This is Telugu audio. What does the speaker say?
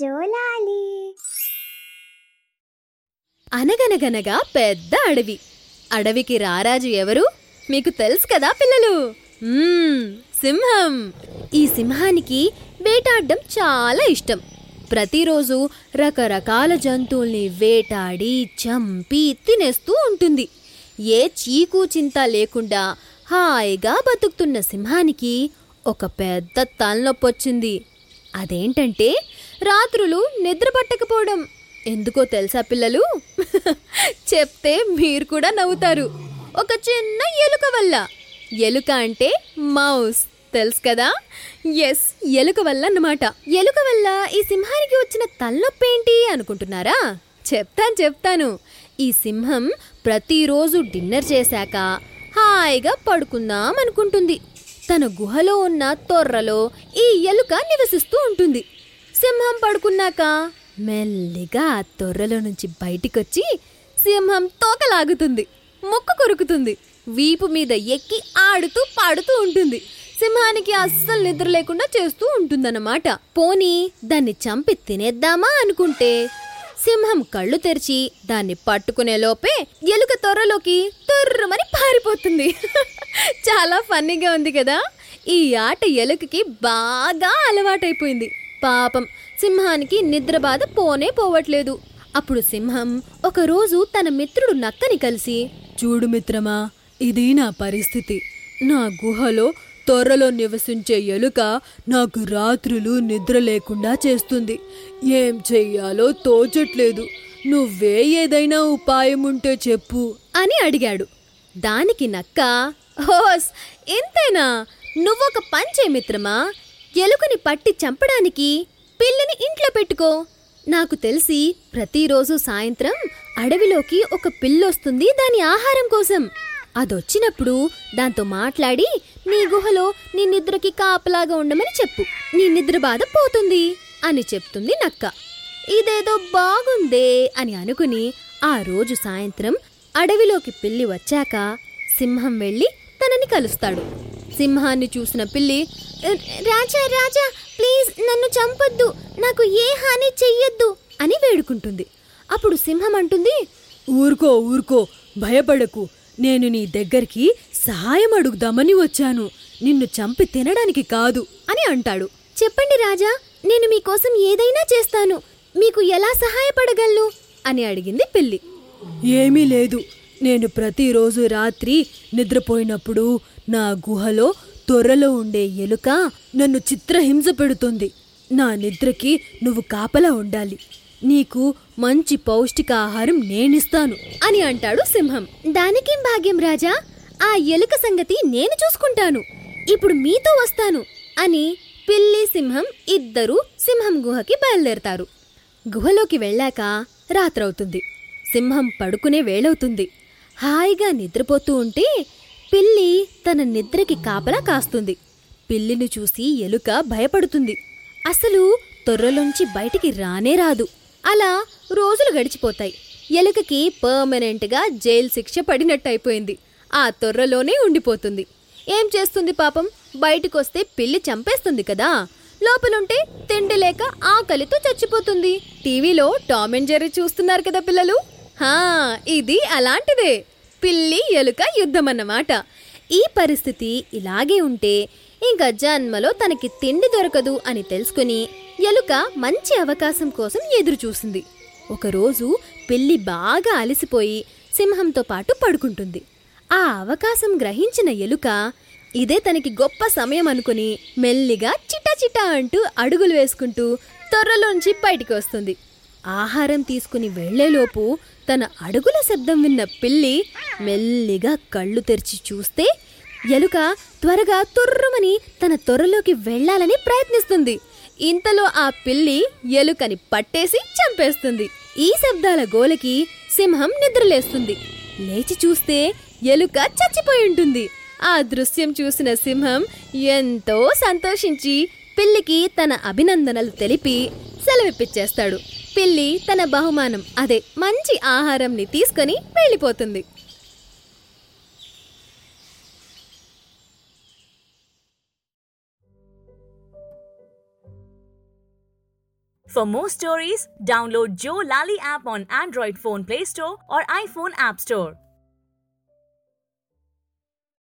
జోలాలి. అనగనగనగా పెద్ద అడవి. అడవికి రారాజు ఎవరు? మీకు తెలుసు కదా పిల్లలు. మ్మ్, సింహం. ఈ సింహానికి వేటాడడం చాలా ఇష్టం. ప్రతిరోజు రకరకాల జంతువుల్ని వేటాడి చంపి తినేస్తూ ఉంటుంది. ఏ చీకు చింత లేకుండా హాయిగా బతుకుతున్న సింహానికి ఒక పెద్ద తలనొప్పొచ్చింది. అదేంటంటే రాత్రులు నిద్ర పట్టకపోవడం. ఎందుకో తెలుసా పిల్లలు? చెప్తే మీరు కూడా నవ్వుతారు. ఒక చిన్న ఎలుక వల్ల. ఎలుక అంటే మౌస్. తెలుసు కదా? ఎస్ ఎలుక వల్ల అన్నమాట. ఎలుక వల్ల ఈ సింహానికి వచ్చిన తలనొప్పి ఏంటి అనుకుంటున్నారా? చెప్తాను చెప్తాను. ఈ సింహం ప్రతిరోజు డిన్నర్ చేశాక హాయిగా పడుకుందాం అనుకుంటుంది. తన గుహలో ఉన్న తొర్రలో ఈ ఎలుక నివసిస్తూ ఉంటుంది. సింహం పడుకున్నాక మెల్లిగా ఆ తొర్రలో నుంచి బయటికొచ్చి సింహం తోకలాగుతుంది ముక్కు కొరుకుతుంది వీపు మీద ఎక్కి ఆడుతూ పాడుతూ ఉంటుంది. సింహానికి అస్సలు నిద్ర లేకుండా చేస్తూ ఉంటుందన్నమాట. పోనీ దాన్ని చంపి తినేద్దామా అనుకుంటే సింహం కళ్ళు తెరిచి దాన్ని పట్టుకునే లోపే ఎలుక తొర్రలోకి తొర్రమని పారిపోతుంది. చాలా ఫన్నీగా ఉంది కదా. ఈ ఆట ఎలుకకి బాగా అలవాటైపోయింది. పాపం సింహానికి నిద్ర బాధ పోనే పోవట్లేదు. అప్పుడు సింహం ఒకరోజు తన మిత్రుడు నక్కని కలిసి చూడు మిత్రమా ఇది నా పరిస్థితి. నా గుహలో త్వరలో నివసించే ఎలుక నాకు రాత్రులు నిద్ర లేకుండా చేస్తుంది. ఏం చెయ్యాలో తోచట్లేదు. నువ్వే ఏదైనా ఉపాయం ఉంటే చెప్పు. అని అడిగాడు. దానికి నక్క హోస్ ఇంతేనా? నువ్వొక పంచే మిత్రమా? ఎలుకని పట్టి చంపడానికి పిల్లిని ఇంట్లో పెట్టుకో. నాకు తెలిసి ప్రతిరోజు సాయంత్రం అడవిలోకి ఒక పిల్లొస్తుంది దాని ఆహారం కోసం. అదొచ్చినప్పుడు దాంతో మాట్లాడి నీ గుహలో నీ నిద్రకి కాపలాగా ఉండమని చెప్పు. నీ నిద్ర బాధ పోతుంది అని చెప్తుంది నక్క. ఇదేదో బాగుందే అని అనుకుని ఆ రోజు సాయంత్రం అడవిలోకి పిల్లి వచ్చాక సింహం వెళ్ళి తనని కలుస్తాడు. సింహాన్ని చూసిన పిల్లి రాజా రాజా ప్లీజ్ నన్ను చంపొద్దు నాకు ఏ హాని చెయ్యొద్దు అని వేడుకుంటుంది. అప్పుడు సింహం అంటుంది ఊరుకో ఊరుకో భయపడకు. నేను నీ దగ్గరికి సహాయం అడుగుదామని వచ్చాను. నిన్ను చంపి తినడానికి కాదు అని అంటాడు. చెప్పండి రాజా నేను మీకోసం ఏదైనా చేస్తాను. మీకు ఎలా సహాయపడగలను? అని అడిగింది పిల్లి. ఏమీ లేదు. నేను ప్రతిరోజు రాత్రి నిద్రపోయినప్పుడు నా గుహలో త్వరలో ఉండే ఎలుక నన్ను చిత్రహింస పెడుతుంది. నా నిద్రకి నువ్వు కాపలా ఉండాలి. నీకు మంచి పౌష్టికాహారం నేనిస్తాను అని అంటాడు సింహం. దానికేం భాగ్యం రాజా? ఆ ఎలుక సంగతి నేను చూసుకుంటాను. ఇప్పుడు మీతో వస్తాను అని పిల్లి సింహం ఇద్దరూ సింహం గుహకి బయలుదేరతారు. గుహలోకి వెళ్ళాక రాత్రవుతుంది. సింహం పడుకునే వేళవుతుంది. హాయిగా నిద్రపోతూ ఉంటే పిల్లి తన నిద్రకి కాపలా కాస్తుంది. పిల్లిని చూసి ఎలుక భయపడుతుంది. అసలు తొర్రలోంచి బయటికి రానే రాదు. అలా రోజులు గడిచిపోతాయి. ఎలుకకి పర్మనెంట్గా జైలు శిక్ష పడినట్టయిపోయింది. ఆ తొర్రలోనే ఉండిపోతుంది. ఏం చేస్తుంది పాపం? బయటకొస్తే పిల్లి చంపేస్తుంది కదా. లోపలుంటే తిండి లేక ఆకలితో చచ్చిపోతుంది. టీవీలో టామ్ అండ్ జెర్రీ చూస్తున్నారు కదా పిల్లలు? హా ఇది అలాంటిదే. పిల్లి ఎలుక యుద్ధం అన్నమాట ఈ పరిస్థితి ఇలాగే ఉంటే ఇంకా జన్మలో తనకి తిండి దొరకదు అని తెలుసుకుని ఎలుక మంచి అవకాశం కోసం ఎదురు చూసింది ఒకరోజు పిల్లి బాగా అలసిపోయి సింహంతో పాటు పడుకుంటుంది. ఆ అవకాశం గ్రహించిన ఎలుక ఇదే తనకి గొప్ప సమయం అనుకుని మెల్లిగా చిట చిటా అంటూ అడుగులు వేసుకుంటూ త్వరలోంచి బయటికి వస్తుంది. ఆహారం తీసుకుని వెళ్ళేలోపు తన అడుగుల శబ్దం విన్న పిల్లి మెల్లిగా కళ్ళు తెరిచి చూస్తే ఎలుక త్వరగా తుర్రుమని తన త్వరలోకి వెళ్ళాలని ప్రయత్నిస్తుంది. ఇంతలో ఆ పిల్లి ఎలుకని పట్టేసి చంపేస్తుంది. ఈ శబ్దాల గోలకి సింహం నిద్రలేస్తుంది. లేచి చూస్తే ఎలుక చచ్చిపోయి ఉంటుంది. ఆ దృశ్యం చూసిన సింహం ఎంతో సంతోషించి పిల్లికి తన అభినందనలు తెలిపి సెలవిప్పిచ్చేస్తాడు. పిల్లి తన బహుమానం అదే మంచి ఆహారంని తీసుకొని వెళ్ళిపోతుంది. For more stories, download Joe Lally app on Android phone Play Store or iPhone App Store.